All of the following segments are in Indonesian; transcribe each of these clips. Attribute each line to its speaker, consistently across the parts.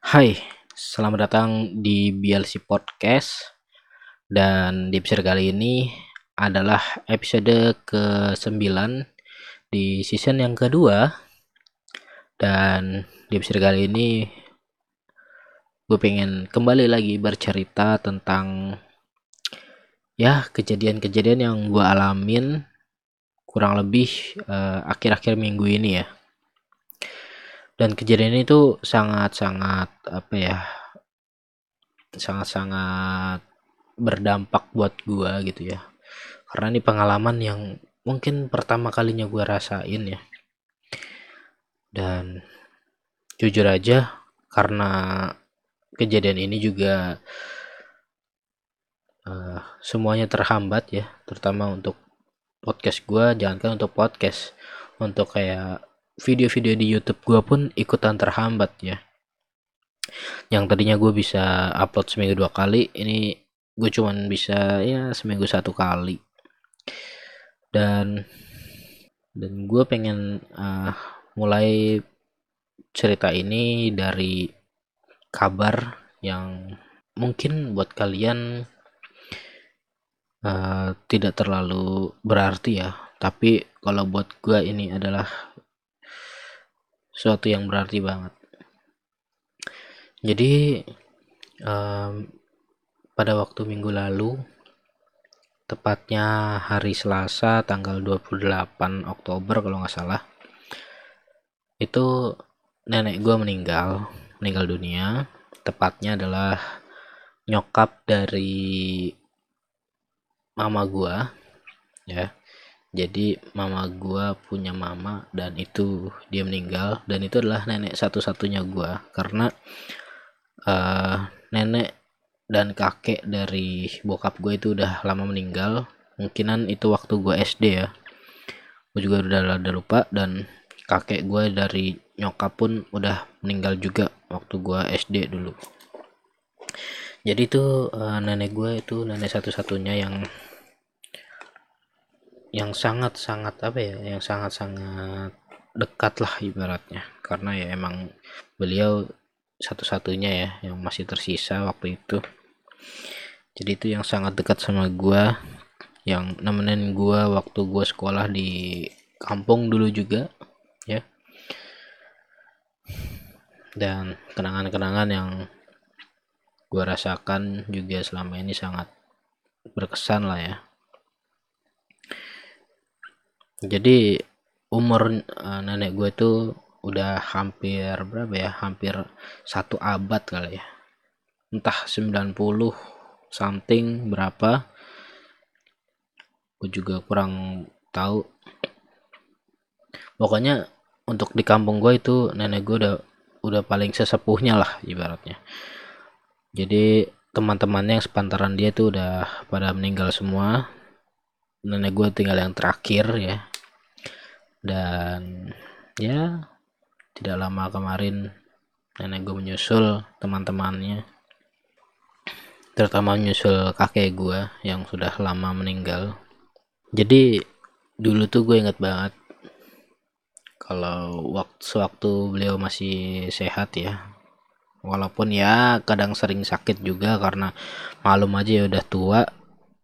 Speaker 1: Hai, selamat datang di BLC Podcast. Dan di episode kali ini adalah episode ke-9 di season yang kedua. Dan di episode kali ini gue pengen kembali lagi bercerita tentang ya kejadian-kejadian yang gue alamin kurang lebih uh, akhir-akhir minggu ini ya dan kejadian itu sangat-sangat apa ya sangat-sangat berdampak buat gua gitu ya. Karena ini pengalaman yang mungkin pertama kalinya gua rasain ya. Dan jujur aja karena kejadian ini juga uh, semuanya terhambat ya terutama untuk podcast gua. Jangankan untuk podcast untuk kayak video-video di YouTube gue pun ikutan terhambat ya. Yang tadinya gue bisa upload seminggu dua kali ini gue cuman bisa ya seminggu satu kali. Dan dan gue pengen uh, mulai cerita ini dari kabar yang mungkin buat kalian uh, tidak terlalu berarti ya. Tapi kalau buat gue ini adalah sesuatu yang berarti banget. Jadi um, pada waktu minggu lalu tepatnya hari Selasa tanggal 28 Oktober kalau nggak salah itu nenek gue meninggal meninggal dunia. Tepatnya adalah nyokap dari mama gue ya jadi mama gua punya mama dan itu dia meninggal. Dan itu adalah nenek satu-satunya gua. Karena uh, nenek dan kakek dari bokap gue itu udah lama meninggal. Mungkinan itu waktu gue SD ya. Gue juga udah, udah lupa. Dan kakek gue dari nyokap pun udah meninggal juga waktu gue SD dulu. Jadi itu uh, nenek gue itu nenek satu-satunya yang yang sangat-sangat apa ya yang sangat-sangat dekat lah ibaratnya. Karena ya emang beliau satu-satunya ya yang masih tersisa waktu itu. Jadi itu yang sangat dekat sama gua yang nemenin gua waktu gua sekolah di kampung dulu juga ya. Dan kenangan-kenangan yang gua rasakan juga selama ini sangat berkesan lah ya jadi umur uh, nenek gue itu udah hampir berapa ya? Hampir satu abad kali ya. Entah 90 something berapa. Gue juga kurang tahu. Pokoknya untuk di kampung gue itu nenek gue udah udah paling sesepuhnya lah ibaratnya. Jadi teman-temannya yang sepantaran dia itu udah pada meninggal semua. Nenek gue tinggal yang terakhir ya dan ya tidak lama kemarin nenek gue menyusul teman-temannya. Terutama menyusul kakek gue yang sudah lama meninggal. Jadi dulu tuh gue inget banget kalau waktu waktu beliau masih sehat ya. Walaupun ya kadang sering sakit juga karena malum aja ya udah tua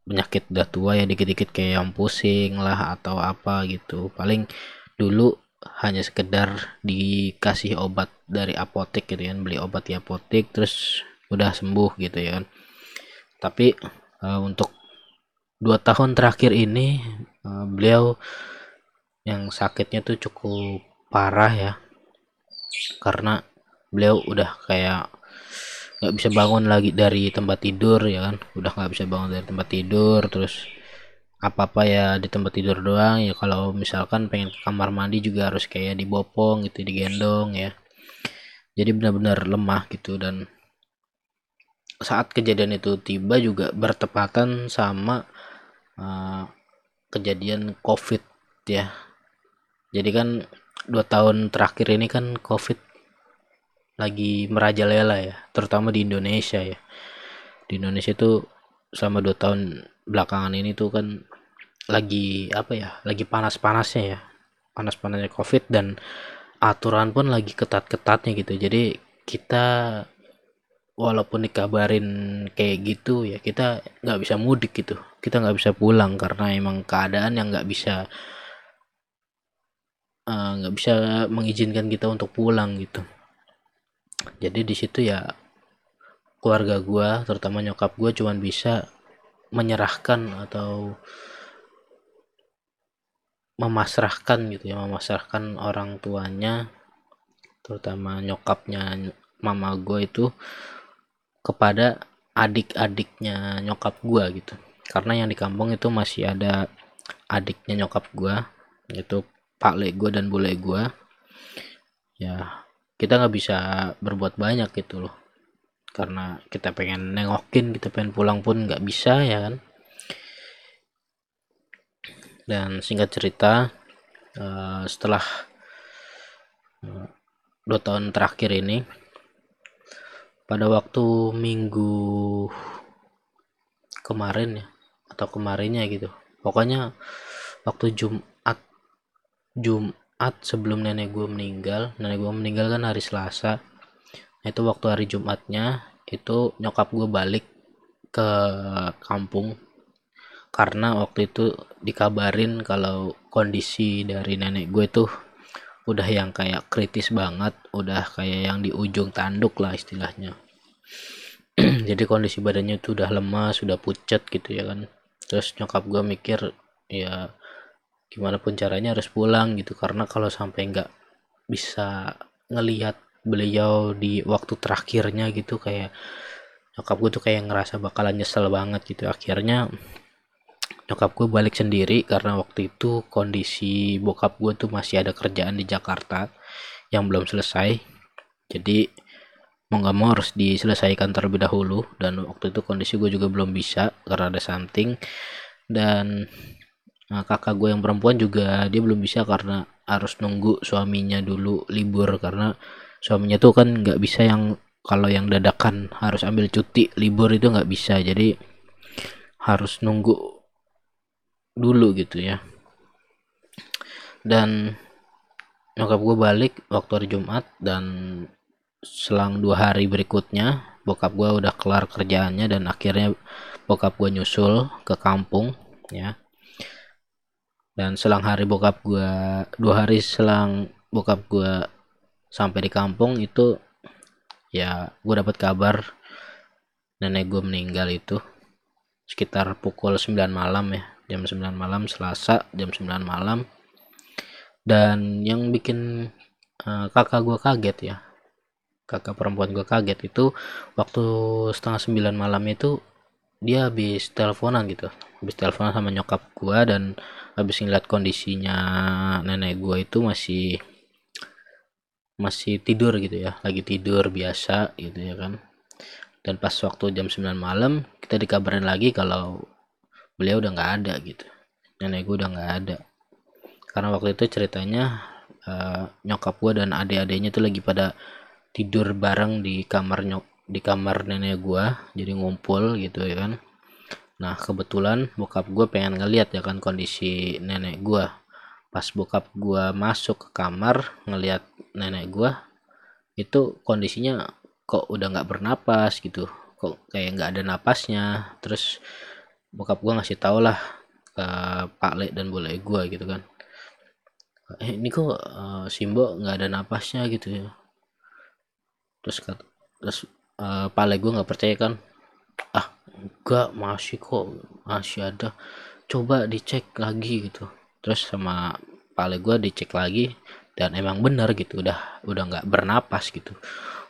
Speaker 1: penyakit udah tua ya dikit-dikit kayak yang pusing lah atau apa gitu. Paling dulu hanya sekedar dikasih obat dari apotek gitu kan beli obat di apotek terus udah sembuh gitu ya kan. Tapi uh, untuk dua tahun terakhir ini uh, beliau yang sakitnya tuh cukup parah ya. Karena beliau udah kayak nggak bisa bangun lagi dari tempat tidur ya kan? Udah nggak bisa bangun dari tempat tidur terus apa apa ya di tempat tidur doang. Ya kalau misalkan pengen ke kamar mandi juga harus kayak dibopong gitu digendong ya. Jadi benar-benar lemah gitu dan saat kejadian itu tiba juga bertepatan sama uh, kejadian covid ya. Jadi kan dua tahun terakhir ini kan covid lagi merajalela ya terutama di Indonesia ya. Di Indonesia itu selama dua tahun belakangan ini tuh kan lagi apa ya lagi panas-panasnya ya. Panas-panasnya covid dan aturan pun lagi ketat-ketatnya gitu. Jadi kita walaupun dikabarin kayak gitu ya kita nggak bisa mudik gitu. Kita nggak bisa pulang karena emang keadaan yang nggak bisa eh, nggak uh, bisa mengizinkan kita untuk pulang gitu jadi di situ ya keluarga gue terutama nyokap gue cuman bisa menyerahkan atau memasrahkan gitu ya memasrahkan orang tuanya terutama nyokapnya mama gue itu kepada adik-adiknya nyokap gua gitu. Karena yang di kampung itu masih ada adiknya nyokap gua yaitu pak le gua dan bule gua. Ya kita nggak bisa berbuat banyak gitu loh. Karena kita pengen nengokin kita pengen pulang pun nggak bisa ya kan? Dan singkat cerita uh, setelah uh, dua tahun terakhir ini pada waktu minggu kemarin ya atau kemarinnya gitu. Pokoknya waktu Jumat Jumat sebelum nenek gue meninggal. Nenek gue meninggal kan hari Selasa. Itu waktu hari Jumatnya itu nyokap gue balik ke kampung. Karena waktu itu dikabarin kalau kondisi dari nenek gue tuh udah yang kayak kritis banget udah kayak yang di ujung tanduk lah istilahnya. Jadi kondisi badannya tuh udah lemas sudah pucat gitu ya kan. Terus nyokap gue mikir ya gimana pun caranya harus pulang gitu. Karena kalau sampai nggak bisa ngelihat beliau di waktu terakhirnya gitu kayak nyokap gue tuh kayak ngerasa bakalan nyesel banget gitu. Akhirnya nyokap gue balik sendiri karena waktu itu kondisi bokap gue tuh masih ada kerjaan di Jakarta yang belum selesai. Jadi mau nggak mau harus diselesaikan terlebih dahulu. Dan waktu itu kondisi gue juga belum bisa karena ada something. Dan nah, kakak gue yang perempuan juga dia belum bisa karena harus nunggu suaminya dulu libur. Karena suaminya tuh kan nggak bisa yang kalau yang dadakan harus ambil cuti libur itu nggak bisa. Jadi harus nunggu dulu gitu ya. Dan nyokap gue balik waktu hari Jumat dan selang dua hari berikutnya bokap gue udah kelar kerjaannya dan akhirnya bokap gue nyusul ke kampung ya dan selang hari bokap gue dua hari selang bokap gue sampai di kampung itu ya gue dapat kabar nenek gue meninggal itu sekitar pukul 9 malam ya jam 9 malam Selasa jam 9 malam. Dan yang bikin uh, kakak gue kaget ya kakak perempuan gue kaget itu waktu setengah sembilan malam itu dia habis teleponan gitu. Habis teleponan sama nyokap gue dan habis ngeliat kondisinya nenek gue itu masih masih tidur gitu ya. Lagi tidur biasa gitu ya kan. Dan pas waktu jam 9 malam kita dikabarin lagi kalau beliau udah nggak ada gitu. Nenek gue udah nggak ada. Karena waktu itu ceritanya uh, nyokap gue dan adik-adiknya tuh lagi pada tidur bareng di kamar nyok di kamar nenek gue jadi ngumpul gitu ya kan. Nah kebetulan bokap gue pengen ngeliat ya kan kondisi nenek gue pas bokap gue masuk ke kamar ngeliat nenek gue itu kondisinya kok udah nggak bernapas gitu. Kok kayak nggak ada napasnya. Terus bokap gue ngasih tau lah ke Pak Le dan Bule gue gitu kan. Eh ini kok uh, Simbo nggak ada napasnya gitu ya. Terus terus uh, Pak Le gue nggak percaya kan? Ah enggak masih kok masih ada. Coba dicek lagi gitu. Terus sama Pak Le gue dicek lagi dan emang bener gitu udah udah nggak bernapas gitu.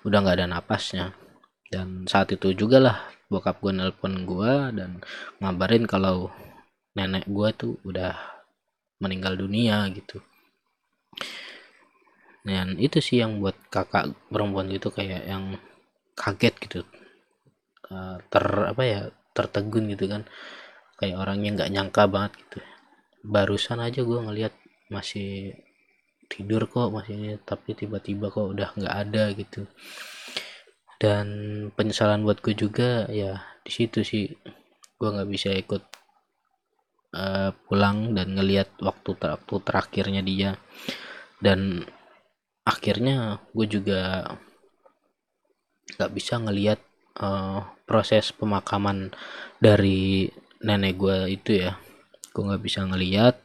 Speaker 1: Udah nggak ada napasnya. Dan saat itu juga lah bokap gue nelpon gue dan ngabarin kalau nenek gue tuh udah meninggal dunia gitu. Dan itu sih yang buat kakak perempuan gitu kayak yang kaget gitu. Uh, ter apa ya tertegun gitu kan. Kayak orangnya nggak nyangka banget gitu. Barusan aja gue ngelihat masih tidur kok masih tapi tiba-tiba kok udah nggak ada gitu. Dan penyesalan buat gue juga ya di situ sih. Gue nggak bisa ikut uh, pulang dan ngelihat waktu ter waktu terakhirnya dia. Dan akhirnya gue juga nggak bisa ngelihat uh, proses pemakaman dari nenek gue itu ya. Gue nggak bisa ngelihat.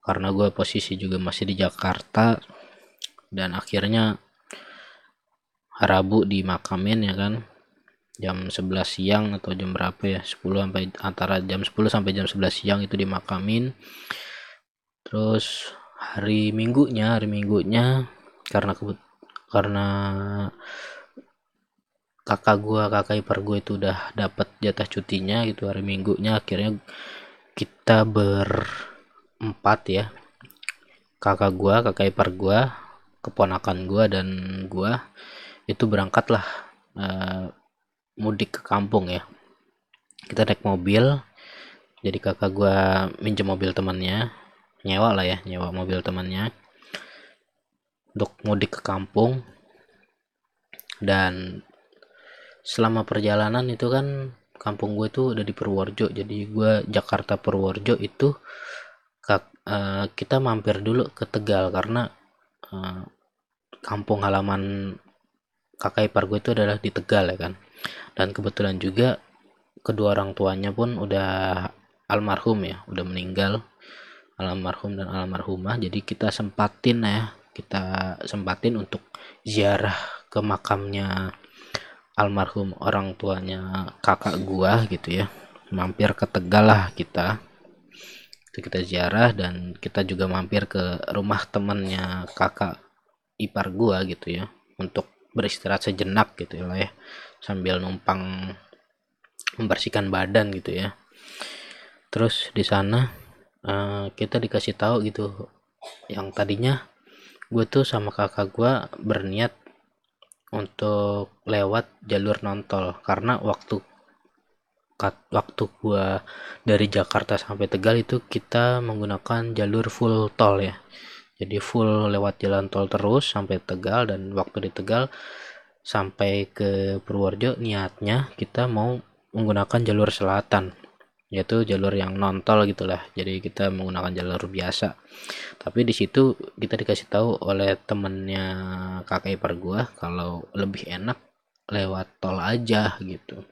Speaker 1: Karena gue posisi juga masih di Jakarta. Dan akhirnya Rabu dimakamin ya kan. Jam 11 siang atau jam berapa ya? 10 sampai antara jam 10 sampai jam 11 siang itu dimakamin. Terus hari minggunya hari minggunya karena karena kakak gua kakak ipar gua itu udah dapat jatah cutinya gitu hari minggunya. Akhirnya kita berempat ya. Kakak gua kakak ipar gua keponakan gua dan gua itu berangkatlah uh, mudik ke kampung ya. Kita naik mobil jadi kakak gua minjem mobil temannya. Nyewa lah ya nyewa mobil temannya untuk mudik ke kampung. Dan selama perjalanan itu kan kampung gue tuh udah di Purworejo. Jadi gue Jakarta Purworejo itu uh, kita mampir dulu ke Tegal karena uh, kampung halaman kakak ipar gue itu adalah di Tegal ya kan. Dan kebetulan juga kedua orang tuanya pun udah almarhum ya udah meninggal. Almarhum dan almarhumah. Jadi kita sempatin ya kita sempatin untuk ziarah ke makamnya almarhum orang tuanya kakak gua gitu ya. Mampir ke Tegal lah kita. Itu kita ziarah dan kita juga mampir ke rumah temannya kakak ipar gua gitu ya. Untuk beristirahat sejenak gitu ya lah ya. Sambil numpang membersihkan badan gitu ya. Terus di sana uh, kita dikasih tahu gitu yang tadinya gue tuh sama kakak gue berniat untuk lewat jalur nontol. Karena waktu waktu gua dari Jakarta sampai Tegal itu kita menggunakan jalur full tol ya. Jadi full lewat jalan tol terus sampai Tegal dan waktu di Tegal sampai ke Purworejo niatnya kita mau menggunakan jalur selatan yaitu jalur yang non tol gitulah jadi kita menggunakan jalur biasa. Tapi di situ kita dikasih tahu oleh temennya kakak ipar gua kalau lebih enak lewat tol aja gitu.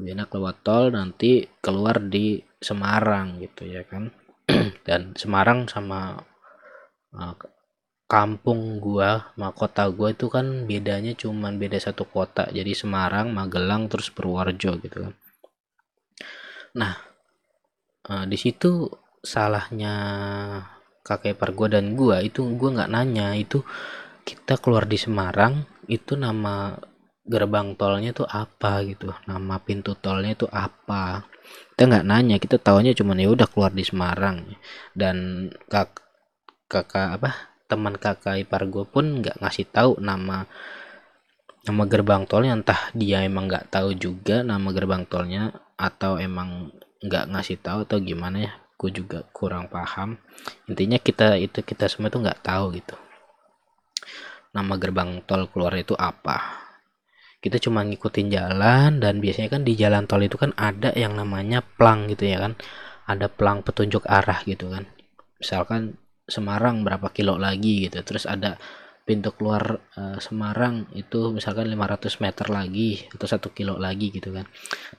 Speaker 1: Lebih enak lewat tol nanti keluar di Semarang gitu ya kan. Dan Semarang sama uh, kampung gua sama kota gua itu kan bedanya cuman beda satu kota. Jadi Semarang Magelang terus Purworejo gitu kan Nah, uh, di situ salahnya kakek ipar gua dan gua itu gua nggak nanya itu kita keluar di Semarang itu nama gerbang tolnya tuh apa gitu nama pintu tolnya itu apa. Kita nggak nanya kita tahunya cuma ya udah keluar di Semarang. Dan kak kakak apa teman kakak ipar gue pun nggak ngasih tahu nama nama gerbang tolnya entah dia emang nggak tahu juga nama gerbang tolnya atau emang nggak ngasih tahu atau gimana ya gue juga kurang paham. Intinya kita itu kita semua itu nggak tahu gitu. Nama gerbang tol keluar itu apa. Kita cuma ngikutin jalan dan biasanya kan di jalan tol itu kan ada yang namanya plang gitu ya kan. Ada plang petunjuk arah gitu kan. Misalkan Semarang berapa kilo lagi gitu. Terus ada pintu keluar uh, Semarang itu misalkan 500 meter lagi atau satu kilo lagi gitu kan.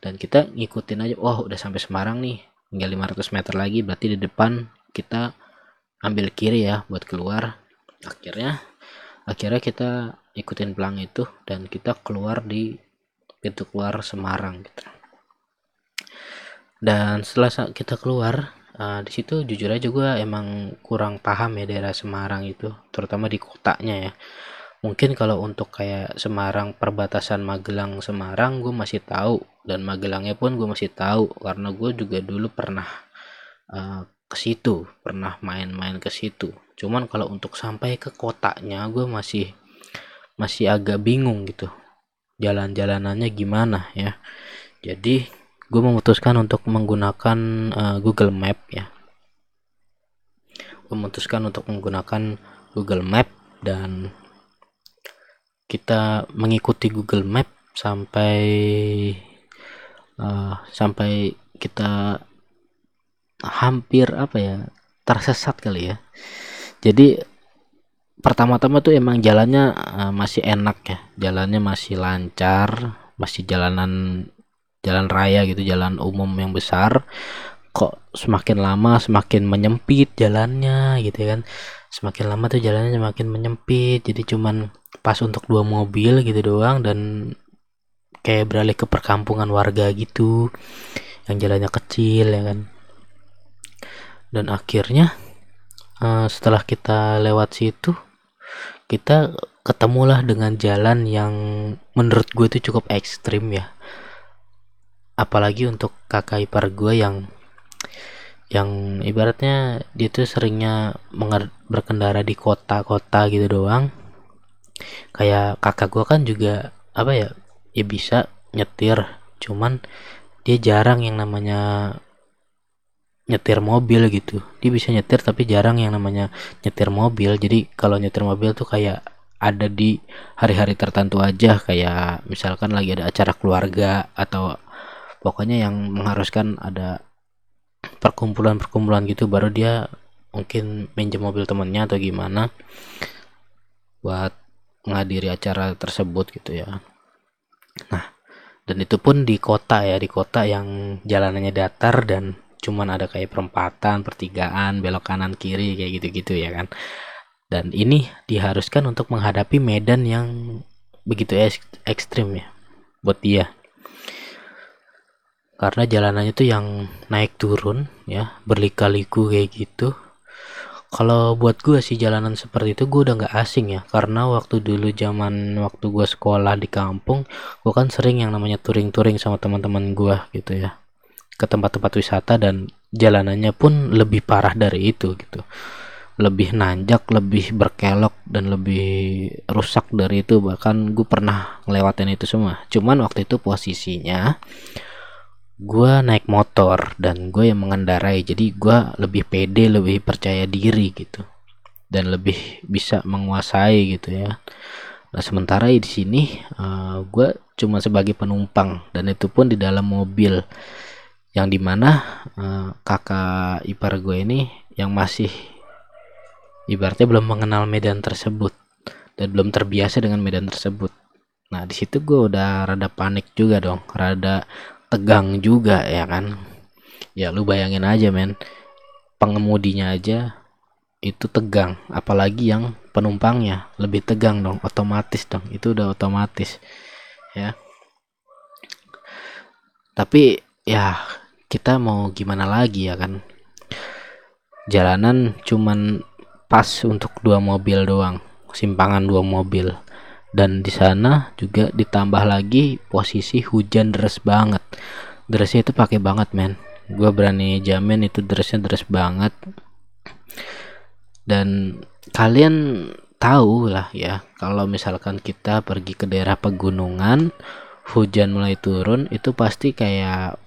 Speaker 1: Dan kita ngikutin aja oh udah sampai Semarang nih tinggal 500 meter lagi berarti di depan kita ambil kiri ya buat keluar. Akhirnya akhirnya kita ikutin pelang itu dan kita keluar di pintu keluar Semarang gitu. Dan setelah kita keluar uh, di situ jujur aja gue emang kurang paham ya daerah Semarang itu terutama di kotanya ya. Mungkin kalau untuk kayak Semarang perbatasan Magelang Semarang gue masih tahu. Dan Magelangnya pun gue masih tahu karena gue juga dulu pernah uh, ke situ pernah main-main ke situ. Cuman kalau untuk sampai ke kotanya gue masih masih agak bingung gitu jalan-jalanannya gimana ya. Jadi gue memutuskan untuk menggunakan uh, Google Map ya. Memutuskan untuk menggunakan Google Map dan kita mengikuti Google Map sampai uh, sampai kita hampir apa ya tersesat kali ya. Jadi pertama-tama tuh emang jalannya uh, masih enak ya. Jalannya masih lancar masih jalanan jalan raya gitu jalan umum yang besar kok semakin lama semakin menyempit jalannya gitu kan. Semakin lama tuh jalannya semakin menyempit jadi cuman pas untuk dua mobil gitu doang dan kayak beralih ke perkampungan warga gitu yang jalannya kecil ya kan. Dan akhirnya uh, setelah kita lewat situ kita ketemulah dengan jalan yang menurut gue itu cukup ekstrim ya apalagi untuk kakak ipar gue yang yang ibaratnya dia tuh seringnya berkendara di kota-kota gitu doang. Kayak kakak gue kan juga apa ya ya bisa nyetir. Cuman dia jarang yang namanya nyetir mobil gitu. Dia bisa nyetir tapi jarang yang namanya nyetir mobil. Jadi kalau nyetir mobil tuh kayak ada di hari-hari tertentu aja. Kayak misalkan lagi ada acara keluarga atau pokoknya yang mengharuskan ada perkumpulan-perkumpulan gitu baru dia mungkin minjem mobil temennya atau gimana buat menghadiri acara tersebut gitu ya nah dan itu pun di kota ya di kota yang jalanannya datar dan cuman ada kayak perempatan, pertigaan, belok kanan kiri kayak gitu-gitu ya kan. Dan ini diharuskan untuk menghadapi medan yang begitu ekstrim ya buat dia. Karena jalanannya tuh yang naik turun ya, berlika-liku kayak gitu. Kalau buat gue sih jalanan seperti itu gue udah nggak asing ya. Karena waktu dulu zaman waktu gue sekolah di kampung gue kan sering yang namanya touring-touring sama teman-teman gue gitu ya. Ke tempat-tempat wisata dan jalanannya pun lebih parah dari itu gitu. Lebih nanjak lebih berkelok dan lebih rusak dari itu. Bahkan gue pernah ngelewatin itu semua. Cuman waktu itu posisinya gue naik motor dan gue yang mengendarai jadi gue lebih pede lebih percaya diri gitu. Dan lebih bisa menguasai gitu ya. Nah sementara di sini uh, eh, gue cuma sebagai penumpang dan itu pun di dalam mobil. Yang di mana uh, kakak ipar gue ini yang masih ibaratnya belum mengenal medan tersebut dan belum terbiasa dengan medan tersebut. Nah di situ gue udah rada panik juga dong, rada tegang juga ya kan. Ya lu bayangin aja men, pengemudinya aja itu tegang, apalagi yang penumpangnya lebih tegang dong, otomatis dong, itu udah otomatis ya. Tapi ya kita mau gimana lagi ya kan jalanan cuman pas untuk dua mobil doang simpangan dua mobil dan di sana juga ditambah lagi posisi hujan deras banget. Derasnya itu pakai banget men. Gue berani jamin itu derasnya deras banget. Dan kalian tahu lah ya kalau misalkan kita pergi ke daerah pegunungan hujan mulai turun itu pasti kayak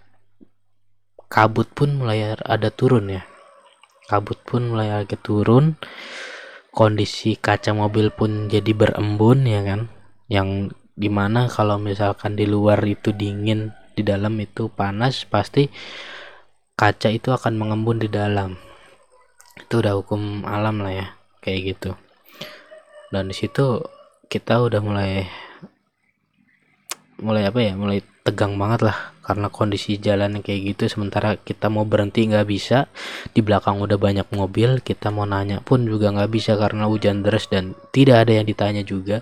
Speaker 1: kabut pun mulai ada turun ya. Kabut pun mulai agak turun kondisi kaca mobil pun jadi berembun ya kan? Yang di mana kalau misalkan di luar itu dingin di dalam itu panas pasti kaca itu akan mengembun di dalam. Itu udah hukum alam lah ya kayak gitu. Dan di situ kita udah mulai mulai apa ya mulai tegang banget lah karena kondisi jalan kayak gitu sementara kita mau berhenti nggak bisa. Di belakang udah banyak mobil kita mau nanya pun juga nggak bisa karena hujan deras dan tidak ada yang ditanya juga.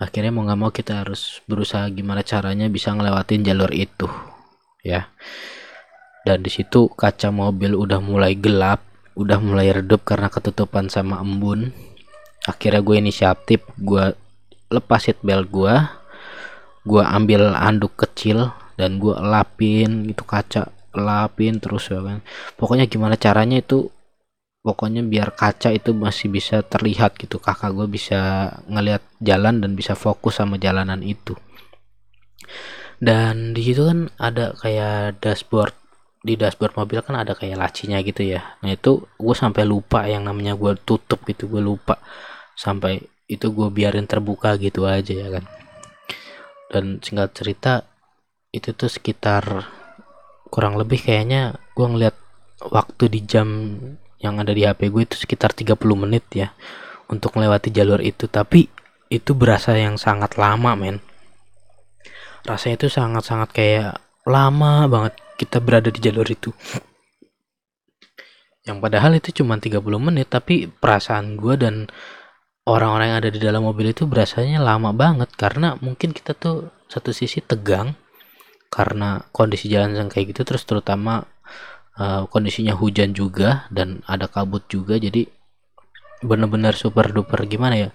Speaker 1: Akhirnya mau nggak mau kita harus berusaha gimana caranya bisa ngelewatin jalur itu ya. Dan di situ kaca mobil udah mulai gelap udah mulai redup karena ketutupan sama embun. Akhirnya gue inisiatif gue lepas seat belt gue gue ambil anduk kecil dan gue lapin itu kaca lapin terus ya kan. Pokoknya gimana caranya itu pokoknya biar kaca itu masih bisa terlihat gitu. Kakak gue bisa ngelihat jalan dan bisa fokus sama jalanan itu. Dan di situ kan ada kayak dashboard di dashboard mobil kan ada kayak lacinya gitu ya. Nah itu gue sampai lupa yang namanya gue tutup gitu gue lupa. Sampai itu gue biarin terbuka gitu aja ya kan dan singkat cerita itu tuh sekitar kurang lebih kayaknya gue ngeliat waktu di jam yang ada di HP gue itu sekitar 30 menit ya untuk melewati jalur itu. Tapi itu berasa yang sangat lama men. Rasanya itu sangat-sangat kayak lama banget kita berada di jalur itu. Yang padahal itu cuma 30 menit tapi perasaan gue dan orang-orang yang ada di dalam mobil itu berasanya lama banget karena mungkin kita tuh satu sisi tegang karena kondisi jalan yang kayak gitu terus terutama uh, kondisinya hujan juga dan ada kabut juga jadi bener-bener super duper gimana ya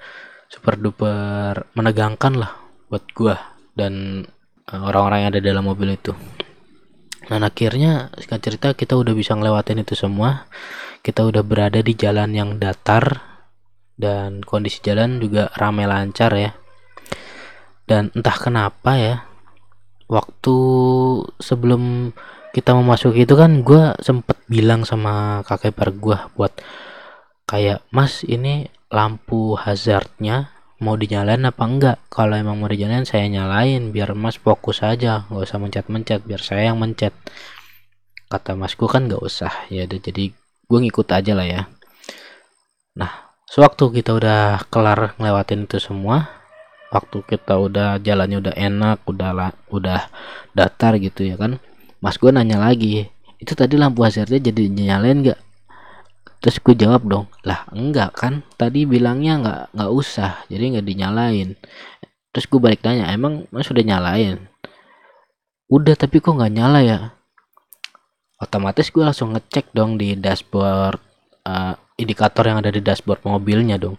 Speaker 1: super duper menegangkan lah buat gua dan eh, orang-orang yang ada dalam mobil itu. Dan akhirnya singkat cerita kita udah bisa ngelewatin itu semua. Kita udah berada di jalan yang datar dan kondisi jalan juga ramai lancar ya. Dan entah kenapa ya waktu sebelum kita memasuki itu kan gue sempet bilang sama kakek ipar gue buat kayak mas ini lampu hazardnya mau dinyalain apa enggak? Kalau emang mau dinyalain saya nyalain biar mas fokus aja nggak usah mencet-mencet biar saya yang mencet. Kata masku kan nggak usah. Ya jadi gue ngikut aja lah ya. Nah sewaktu kita udah kelar ngelewatin itu semua waktu kita udah jalannya udah enak udah lah udah datar gitu ya kan mas gue nanya lagi itu tadi lampu hazardnya jadi nyalain nggak? Terus gue jawab dong lah enggak kan tadi bilangnya nggak nggak usah jadi nggak dinyalain. Terus gue balik tanya emang mas sudah nyalain? Udah tapi kok nggak nyala ya? Otomatis gue langsung ngecek dong di dashboard uh, indikator yang ada di dashboard mobilnya dong.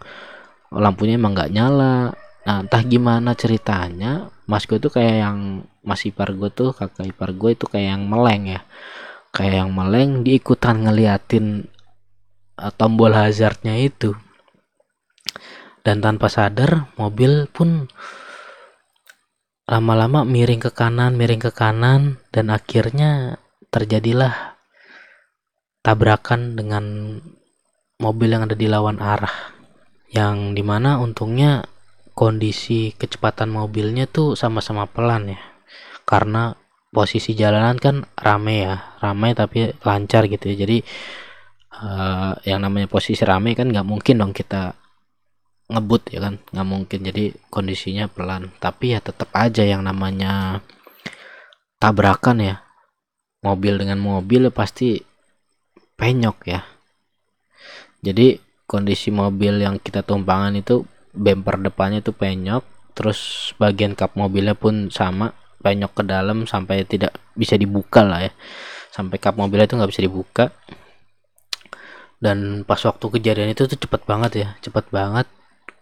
Speaker 1: Lampunya emang nggak nyala. Nah entah gimana ceritanya mas gue tuh kayak yang mas ipar gue tuh kakak ipar gue itu kayak yang meleng ya. Kayak yang meleng diikutan ngeliatin uh, tombol hazardnya itu. Dan tanpa sadar mobil pun lama-lama miring ke kanan miring ke kanan dan akhirnya terjadilah tabrakan dengan mobil yang ada di lawan arah yang di mana untungnya kondisi kecepatan mobilnya tuh sama-sama pelan ya. Karena posisi jalanan kan rame ya rame tapi lancar gitu ya. Jadi uh, yang namanya posisi rame kan nggak mungkin dong kita ngebut ya kan nggak mungkin. Jadi kondisinya pelan. Tapi ya tetap aja yang namanya tabrakan ya. Mobil dengan mobil pasti penyok ya jadi kondisi mobil yang kita tumpangan itu bumper depannya itu penyok terus bagian kap mobilnya pun sama penyok ke dalam sampai tidak bisa dibuka lah ya. Sampai kap mobilnya itu nggak bisa dibuka. Dan pas waktu kejadian itu tuh cepet banget ya cepet banget.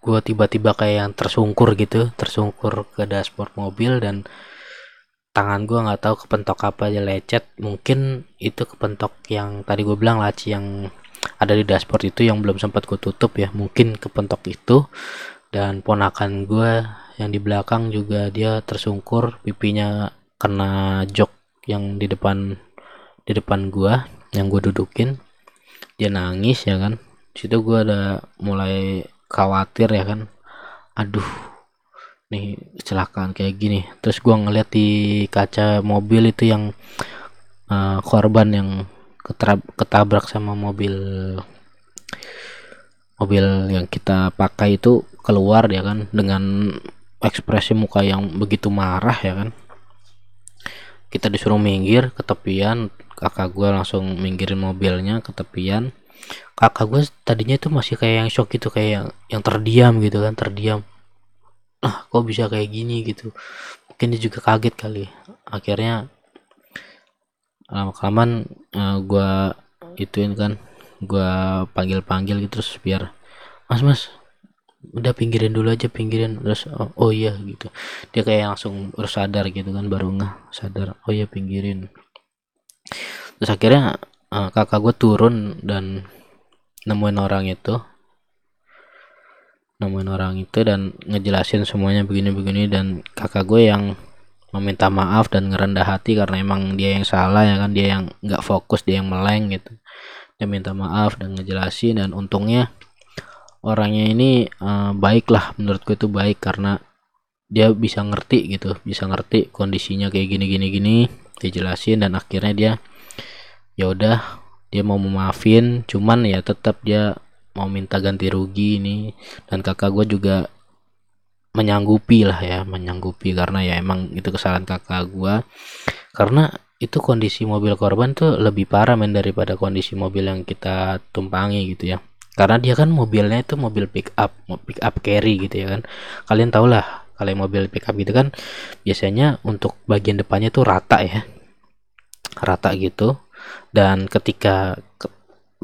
Speaker 1: Gue tiba-tiba kayak yang tersungkur gitu tersungkur ke dashboard mobil dan tangan gue nggak tahu kepentok apa aja lecet. Mungkin itu kepentok yang tadi gue bilang laci yang ada di dashboard itu yang belum sempat gue tutup ya. Mungkin kepentok itu. Dan ponakan gue yang di belakang juga dia tersungkur pipinya kena jok yang di depan di depan gue yang gue dudukin. Dia nangis ya kan. Situ gue ada mulai khawatir ya kan. Aduh nih kecelakaan kayak gini. Terus gue ngeliat di kaca mobil itu yang uh, korban yang ketabrak sama mobil mobil yang kita pakai itu keluar ya kan dengan ekspresi muka yang begitu marah ya kan. Kita disuruh minggir ke tepian kakak gue langsung minggirin mobilnya ke tepian. Kakak gue tadinya itu masih kayak yang shock gitu kayak yang, yang terdiam gitu kan terdiam. Ah kok bisa kayak gini? gitu. Mungkin dia juga kaget kali. Akhirnya lama kelamaan uh, gue ituin kan gue panggil panggil gitu terus biar mas mas udah pinggirin dulu aja pinggirin. Terus oh, oh iya gitu. Dia kayak langsung harus sadar gitu kan baru nggak sadar oh iya pinggirin. Terus akhirnya uh, kakak gue turun dan nemuin orang itu. Nemuin orang itu dan ngejelasin semuanya begini-begini dan kakak gue yang meminta maaf dan ngerendah hati karena emang dia yang salah ya kan? Dia yang nggak fokus dia yang meleng gitu. Dia minta maaf dan ngejelasin dan untungnya orangnya ini uh, baik lah menurut gue itu baik karena dia bisa ngerti gitu. Bisa ngerti kondisinya kayak gini gini gini. Dia jelasin dan akhirnya dia ya udah dia mau memaafin. Cuman ya tetap dia mau minta ganti rugi ini. Dan kakak gue juga menyanggupi lah ya menyanggupi. Karena ya emang itu kesalahan kakak gue karena itu kondisi mobil korban tuh lebih parah men daripada kondisi mobil yang kita tumpangi gitu ya. Karena dia kan mobilnya itu mobil pick up pick up carry gitu ya kan. Kalian tau lah kalau mobil pick up gitu kan biasanya untuk bagian depannya tuh rata ya. Rata gitu. Dan ketika ke,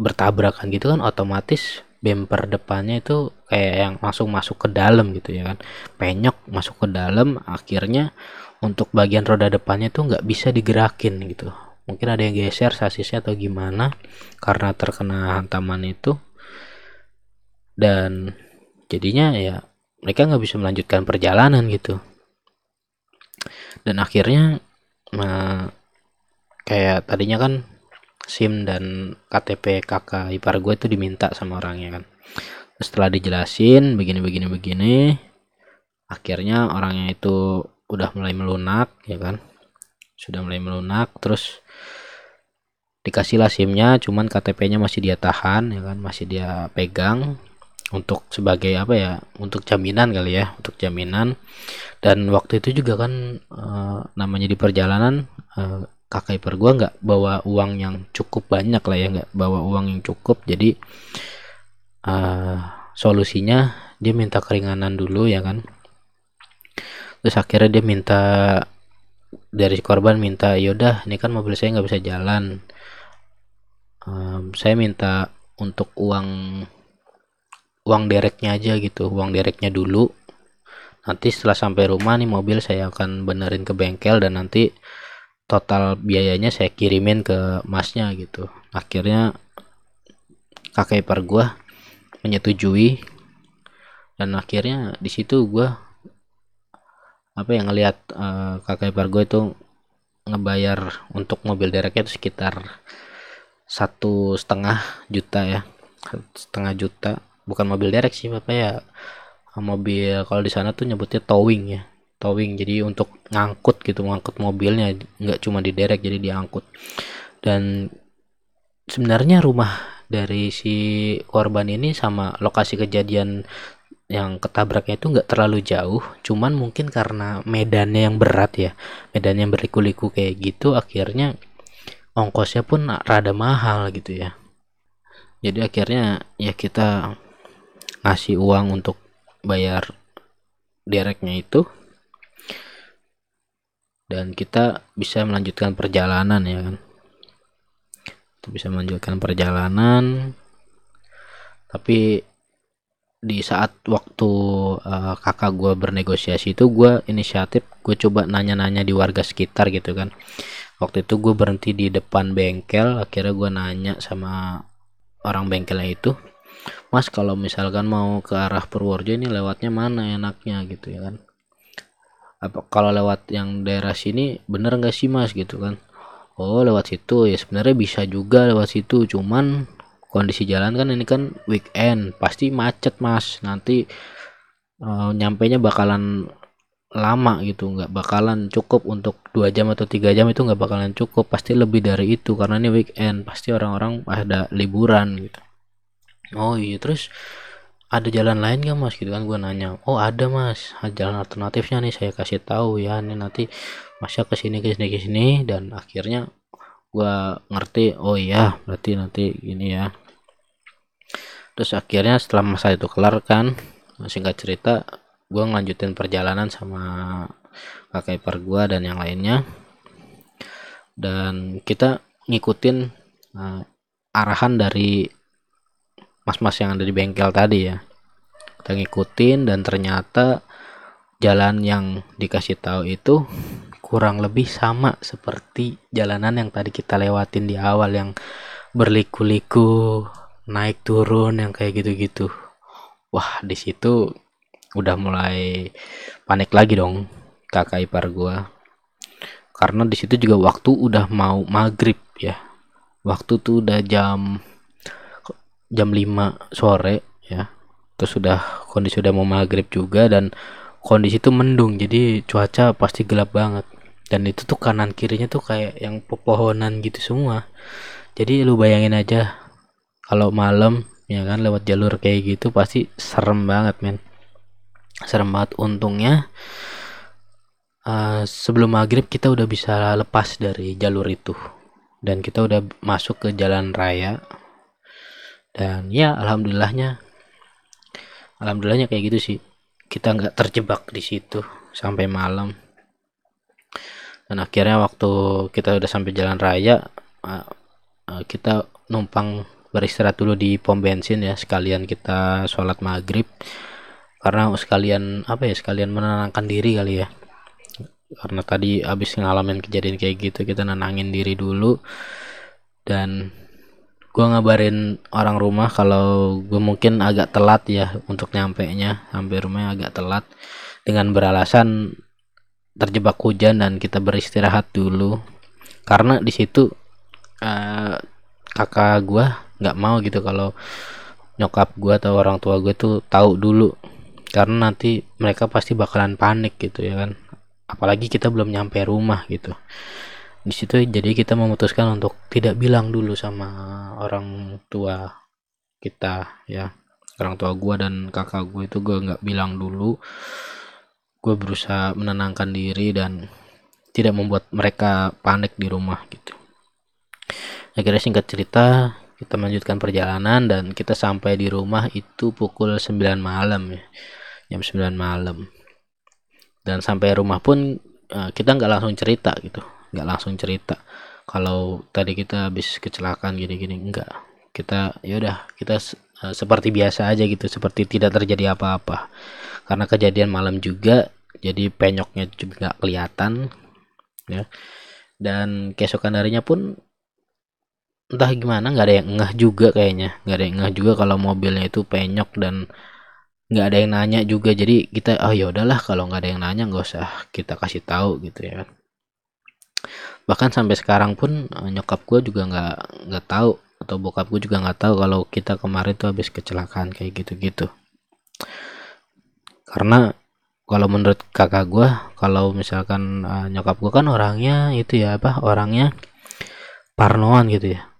Speaker 1: bertabrakan gitu kan otomatis bumper depannya itu kayak yang langsung masuk ke dalam gitu ya kan. Penyok masuk ke dalam akhirnya untuk bagian roda depannya tuh nggak bisa digerakin gitu. Mungkin ada yang geser sasisnya atau gimana karena terkena hantaman itu. Dan jadinya ya mereka nggak bisa melanjutkan perjalanan gitu. Dan akhirnya nah, kayak tadinya kan SIM dan KTP kakak ipar gue itu diminta sama orangnya kan setelah dijelasin begini begini begini akhirnya orangnya itu udah mulai melunak ya kan? Sudah mulai melunak terus dikasihlah SIM-nya cuman KTP-nya masih dia tahan ya kan? Masih dia pegang untuk sebagai apa ya? Untuk jaminan kali ya untuk jaminan. Dan waktu itu juga kan e, namanya di perjalanan e, kakak ipar gua nggak bawa uang yang cukup banyak lah ya nggak bawa uang yang cukup. Jadi e, solusinya dia minta keringanan dulu ya kan? Terus akhirnya dia minta dari korban minta yaudah ini kan mobil saya nggak bisa jalan. Um, saya minta untuk uang uang dereknya aja gitu uang dereknya dulu. Nanti setelah sampai rumah nih mobil saya akan benerin ke bengkel dan nanti total biayanya saya kirimin ke masnya gitu. Akhirnya kakek ipar gua menyetujui. Dan akhirnya di situ gua apa yang ngelihat uh, kakak ipar gue itu ngebayar untuk mobil dereknya itu sekitar satu setengah juta ya. Setengah juta. Bukan mobil derek sih bapak ya mobil kalau di sana tuh nyebutnya towing ya. Towing jadi untuk ngangkut gitu ngangkut mobilnya nggak cuma di derek jadi diangkut. Dan sebenarnya rumah dari si korban ini sama lokasi kejadian yang ketabraknya itu nggak terlalu jauh. Cuman mungkin karena medannya yang berat ya medannya berliku-liku kayak gitu akhirnya ongkosnya pun rada mahal gitu ya. Jadi akhirnya ya kita ngasih uang untuk bayar direknya itu. Dan kita bisa melanjutkan perjalanan ya kan kita bisa melanjutkan perjalanan. Tapi di saat waktu uh, kakak gue bernegosiasi itu gue inisiatif gue coba nanya-nanya di warga sekitar gitu kan. Waktu itu gue berhenti di depan bengkel akhirnya gue nanya sama orang bengkelnya itu mas kalau misalkan mau ke arah Purworejo ini lewatnya mana enaknya? Gitu ya kan. Apa kalau lewat yang daerah sini bener nggak sih mas? Gitu kan oh lewat situ. Ya sebenarnya bisa juga lewat situ. Cuman kondisi jalan kan ini kan weekend. Pasti macet mas. Nanti uh, nyampe nya bakalan lama gitu. Nggak bakalan cukup untuk dua jam atau tiga jam itu nggak bakalan cukup. Pasti lebih dari itu. Karena ini weekend. Pasti orang-orang ada liburan gitu. Oh iya. Terus ada jalan lain gak mas? Gitu kan gue nanya. Oh ada mas. Jalan alternatifnya nih saya kasih tahu ya. Ini nanti masnya ke sini ke sini ke sini dan akhirnya gue ngerti oh iya berarti nanti ini ya. Terus akhirnya setelah masa itu kelar kan singkat cerita gue ngelanjutin perjalanan sama kakak ipar gue dan yang lainnya. Dan kita ngikutin uh, arahan dari mas-mas yang ada di bengkel tadi ya. Kita ngikutin dan ternyata jalan yang dikasih tahu itu kurang lebih sama seperti jalanan yang tadi kita lewatin di awal yang berliku-liku naik turun yang kayak gitu-gitu. Wah di situ udah mulai panik lagi dong kakak ipar gua. Karena di situ juga waktu udah mau maghrib ya. Waktu tuh udah jam jam 5 sore ya. Terus sudah kondisi udah mau maghrib juga dan kondisi itu mendung jadi cuaca pasti gelap banget. Dan itu tuh kanan kirinya tuh kayak yang pepohonan gitu semua. Jadi lu bayangin aja kalau malam ya kan lewat jalur kayak gitu pasti serem banget men. Serem banget. Untungnya uh, sebelum maghrib kita udah bisa lepas dari jalur itu. Dan kita udah masuk ke jalan raya dan ya alhamdulillahnya. Alhamdulillahnya kayak gitu sih. Kita nggak terjebak di situ sampai malam. Dan akhirnya waktu kita udah sampai jalan raya uh, uh, kita numpang beristirahat dulu di pom bensin ya sekalian kita sholat maghrib. Karena sekalian apa ya sekalian menenangkan diri kali ya. Karena tadi abis ngalamin kejadian kayak gitu kita nenangin diri dulu. Dan gue ngabarin orang rumah kalau gue mungkin agak telat ya untuk nyampe nya sampai rumahnya agak telat. Dengan beralasan terjebak hujan dan kita beristirahat dulu. Karena di situ uh, kakak gue nggak mau gitu kalau nyokap gue atau orang tua gue tuh tahu dulu. Karena nanti mereka pasti bakalan panik gitu ya kan. Apalagi kita belum nyampe rumah gitu di situ jadi kita memutuskan untuk tidak bilang dulu sama orang tua kita ya. Orang tua gue dan kakak gue itu gue nggak bilang dulu. Gue berusaha menenangkan diri dan tidak membuat mereka panik di rumah gitu. Akhirnya singkat cerita kita melanjutkan perjalanan dan kita sampai di rumah itu pukul 9 malam ya. Jam 9 malam. Dan sampai rumah pun uh, kita nggak langsung cerita gitu nggak langsung cerita. Kalau tadi kita habis kecelakaan gini-gini enggak kita ya udah kita uh, seperti biasa aja gitu seperti tidak terjadi apa-apa. Karena kejadian malam juga jadi penyoknya juga nggak kelihatan ya. Dan keesokan harinya pun entah gimana nggak ada yang ngeh juga kayaknya. Nggak ada yang ngeh juga kalau mobilnya itu penyok dan nggak ada yang nanya juga. Jadi kita oh ya udahlah kalau nggak ada yang nanya nggak usah kita kasih tahu gitu ya kan bahkan sampai sekarang pun eh, nyokap gue juga nggak nggak tahu atau bokap gue juga nggak tahu kalau kita kemarin tuh habis kecelakaan kayak gitu-gitu. Karena kalau menurut kakak gue kalau misalkan uh, nyokap gue kan orangnya itu ya apa orangnya parnoan gitu ya.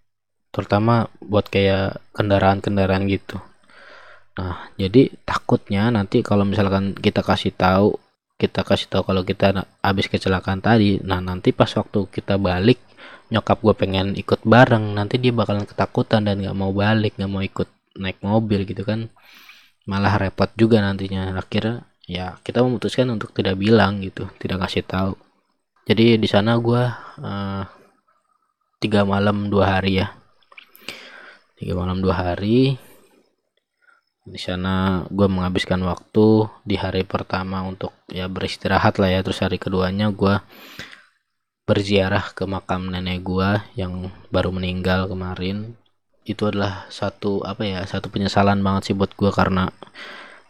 Speaker 1: Terutama buat kayak kendaraan-kendaraan gitu. Nah, jadi takutnya nanti kalau misalkan kita kasih tahu, kita kasih tahu kalau kita habis kecelakaan tadi, nah nanti pas waktu kita balik, nyokap gue pengen ikut bareng, nanti dia bakalan ketakutan dan nggak mau balik, nggak mau ikut naik mobil gitu kan, malah repot juga nantinya. Akhirnya ya kita memutuskan untuk tidak bilang gitu, tidak kasih tahu. Jadi di sana gue uh, tiga malam dua hari ya, tiga malam dua hari di sana gue menghabiskan waktu di hari pertama untuk ya beristirahat lah ya. Terus hari keduanya gue berziarah ke makam nenek gue yang baru meninggal kemarin. Itu adalah satu apa ya satu penyesalan banget sih buat gue karena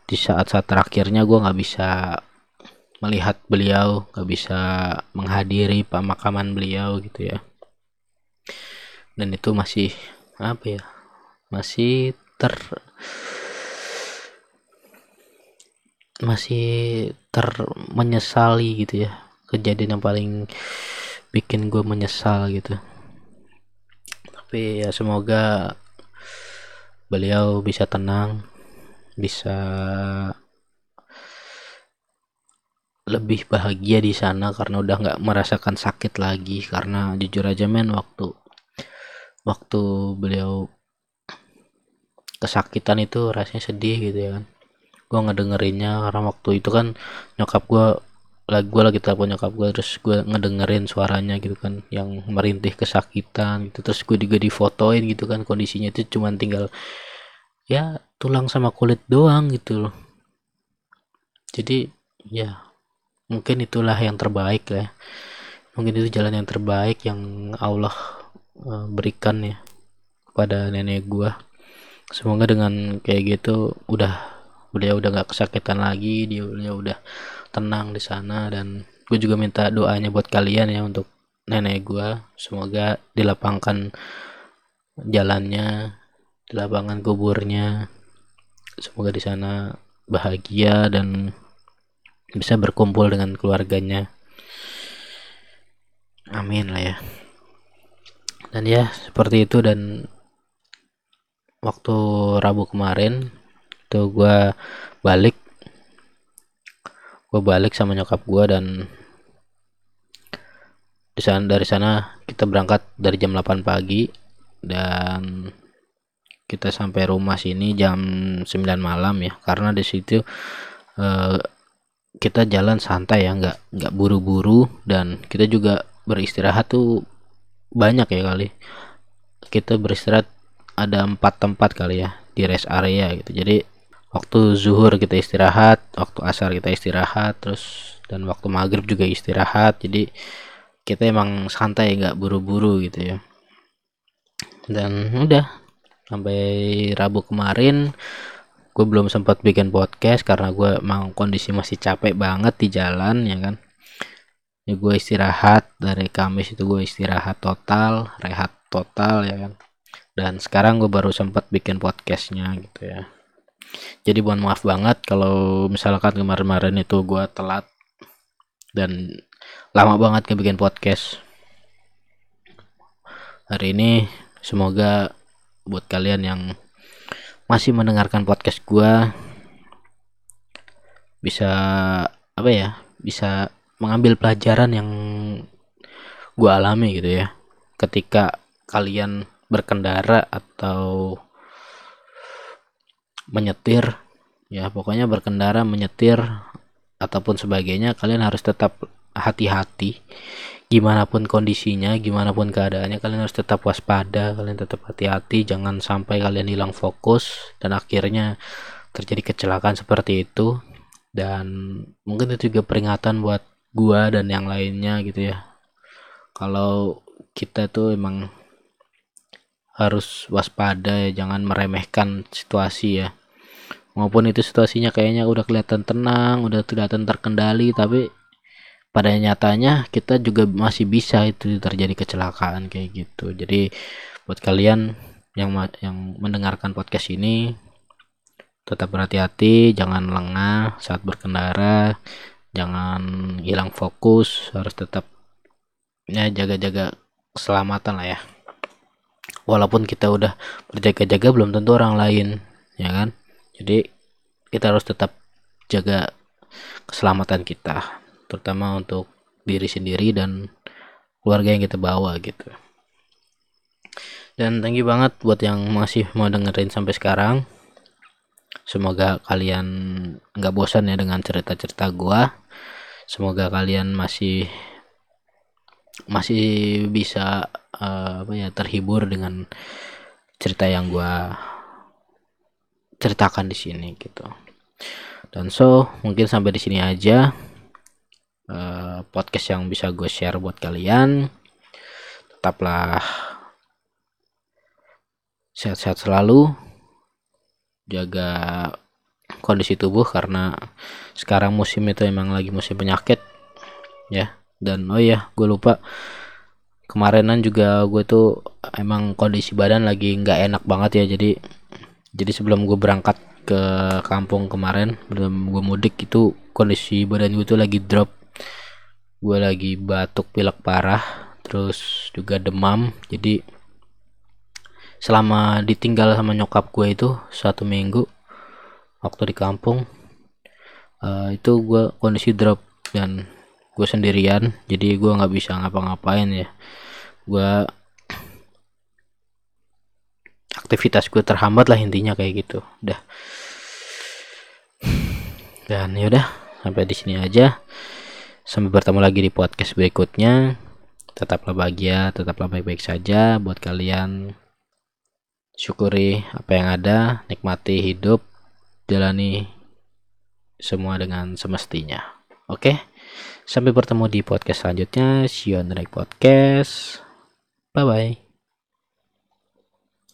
Speaker 1: di saat-saat terakhirnya gue nggak bisa melihat beliau nggak bisa menghadiri pemakaman beliau gitu ya. Dan itu masih apa ya masih ter masih ter menyesali gitu ya. Kejadian yang paling bikin gue menyesal gitu. Tapi ya semoga beliau bisa tenang bisa lebih bahagia di sana karena udah nggak merasakan sakit lagi. Karena jujur aja men waktu waktu beliau kesakitan itu rasanya sedih gitu ya kan gue ngedengerinnya karena waktu itu kan nyokap gue lagi gue lagi telepon nyokap gue terus gue ngedengerin suaranya gitu kan yang merintih kesakitan gitu. Terus gue juga difotoin gitu kan kondisinya itu cuma tinggal ya tulang sama kulit doang gitu loh. Jadi ya mungkin itulah yang terbaik lah ya. mungkin itu jalan yang terbaik yang Allah uh, berikan ya kepada nenek gue semoga dengan kayak gitu udah beliau udah nggak kesakitan lagi dia beliau udah tenang di sana dan gue juga minta doanya buat kalian ya untuk nenek gue semoga dilapangkan jalannya dilapangkan kuburnya. Semoga di sana bahagia dan bisa berkumpul dengan keluarganya. Amin lah ya. Dan ya seperti itu dan waktu Rabu kemarin tuh gue balik gue balik sama nyokap gue dan di sana dari sana kita berangkat dari jam 8 pagi dan kita sampai rumah sini jam 9 malam ya. Karena di situ uh, kita jalan santai ya nggak nggak buru-buru dan kita juga beristirahat tuh banyak ya kali. Kita beristirahat ada empat tempat kali ya di rest area gitu. Jadi waktu zuhur kita istirahat waktu asar kita istirahat terus dan waktu maghrib juga istirahat. Jadi kita emang santai nggak buru-buru gitu ya. Dan udah sampai Rabu kemarin gue belum sempat bikin podcast karena gue mau kondisi masih capek banget di jalan ya kan? Ya gue istirahat dari Kamis itu gue istirahat total rehat total ya kan? Dan sekarang gue baru sempat bikin podcastnya gitu ya jadi mohon maaf banget kalau misalkan kemarin-kemarin itu gue telat dan lama banget bikin podcast. Hari ini semoga buat kalian yang masih mendengarkan podcast gue bisa apa ya bisa mengambil pelajaran yang gue alami gitu ya. Ketika kalian berkendara atau menyetir ya pokoknya berkendara menyetir ataupun sebagainya kalian harus tetap hati-hati. Gimana pun kondisinya gimana pun keadaannya kalian harus tetap waspada kalian tetap hati-hati jangan sampai kalian hilang fokus dan akhirnya terjadi kecelakaan seperti itu. Dan mungkin itu juga peringatan buat gua dan yang lainnya gitu ya. Kalau kita tuh emang harus waspada ya jangan meremehkan situasi ya maupun itu situasinya kayaknya udah kelihatan tenang udah kelihatan terkendali tapi pada nyatanya kita juga masih bisa itu terjadi kecelakaan kayak gitu. Jadi buat kalian yang yang mendengarkan podcast ini tetap berhati-hati jangan lengah saat berkendara jangan hilang fokus harus tetap ya jaga-jaga keselamatan lah ya. Walaupun kita udah berjaga-jaga belum tentu orang lain ya kan jadi kita harus tetap jaga keselamatan kita terutama untuk diri sendiri dan keluarga yang kita bawa gitu. Dan thank you banget buat yang masih mau dengerin sampai sekarang. Semoga kalian nggak bosan ya dengan cerita-cerita gua. Semoga kalian masih masih bisa uh, apa ya terhibur dengan cerita yang gua ceritakan di sini gitu. Dan so mungkin sampai di sini aja uh, podcast yang bisa gue share buat kalian. Tetaplah sehat-sehat selalu. Jaga kondisi tubuh karena sekarang musim itu emang lagi musim penyakit ya. Dan oh ya gue lupa. Kemarinan juga gue tuh emang kondisi badan lagi nggak enak banget ya jadi jadi sebelum gue berangkat ke kampung kemarin sebelum gue mudik itu kondisi badan gue tuh lagi drop. Gue lagi batuk pilek parah terus juga demam. Jadi selama ditinggal sama nyokap gue itu satu minggu waktu di kampung uh, itu gue kondisi drop dan gue sendirian. Jadi gue nggak bisa ngapa-ngapain ya. Gue aktivitas gue terhambat lah intinya kayak gitu. Udah. Dan yaudah sampai di sini aja. Sampai bertemu lagi di podcast berikutnya. Tetaplah bahagia tetaplah baik-baik saja buat kalian. Syukuri apa yang ada nikmati hidup jalani semua dengan semestinya. Oke? Sampai bertemu di podcast selanjutnya. See you on the next podcast. Bye bye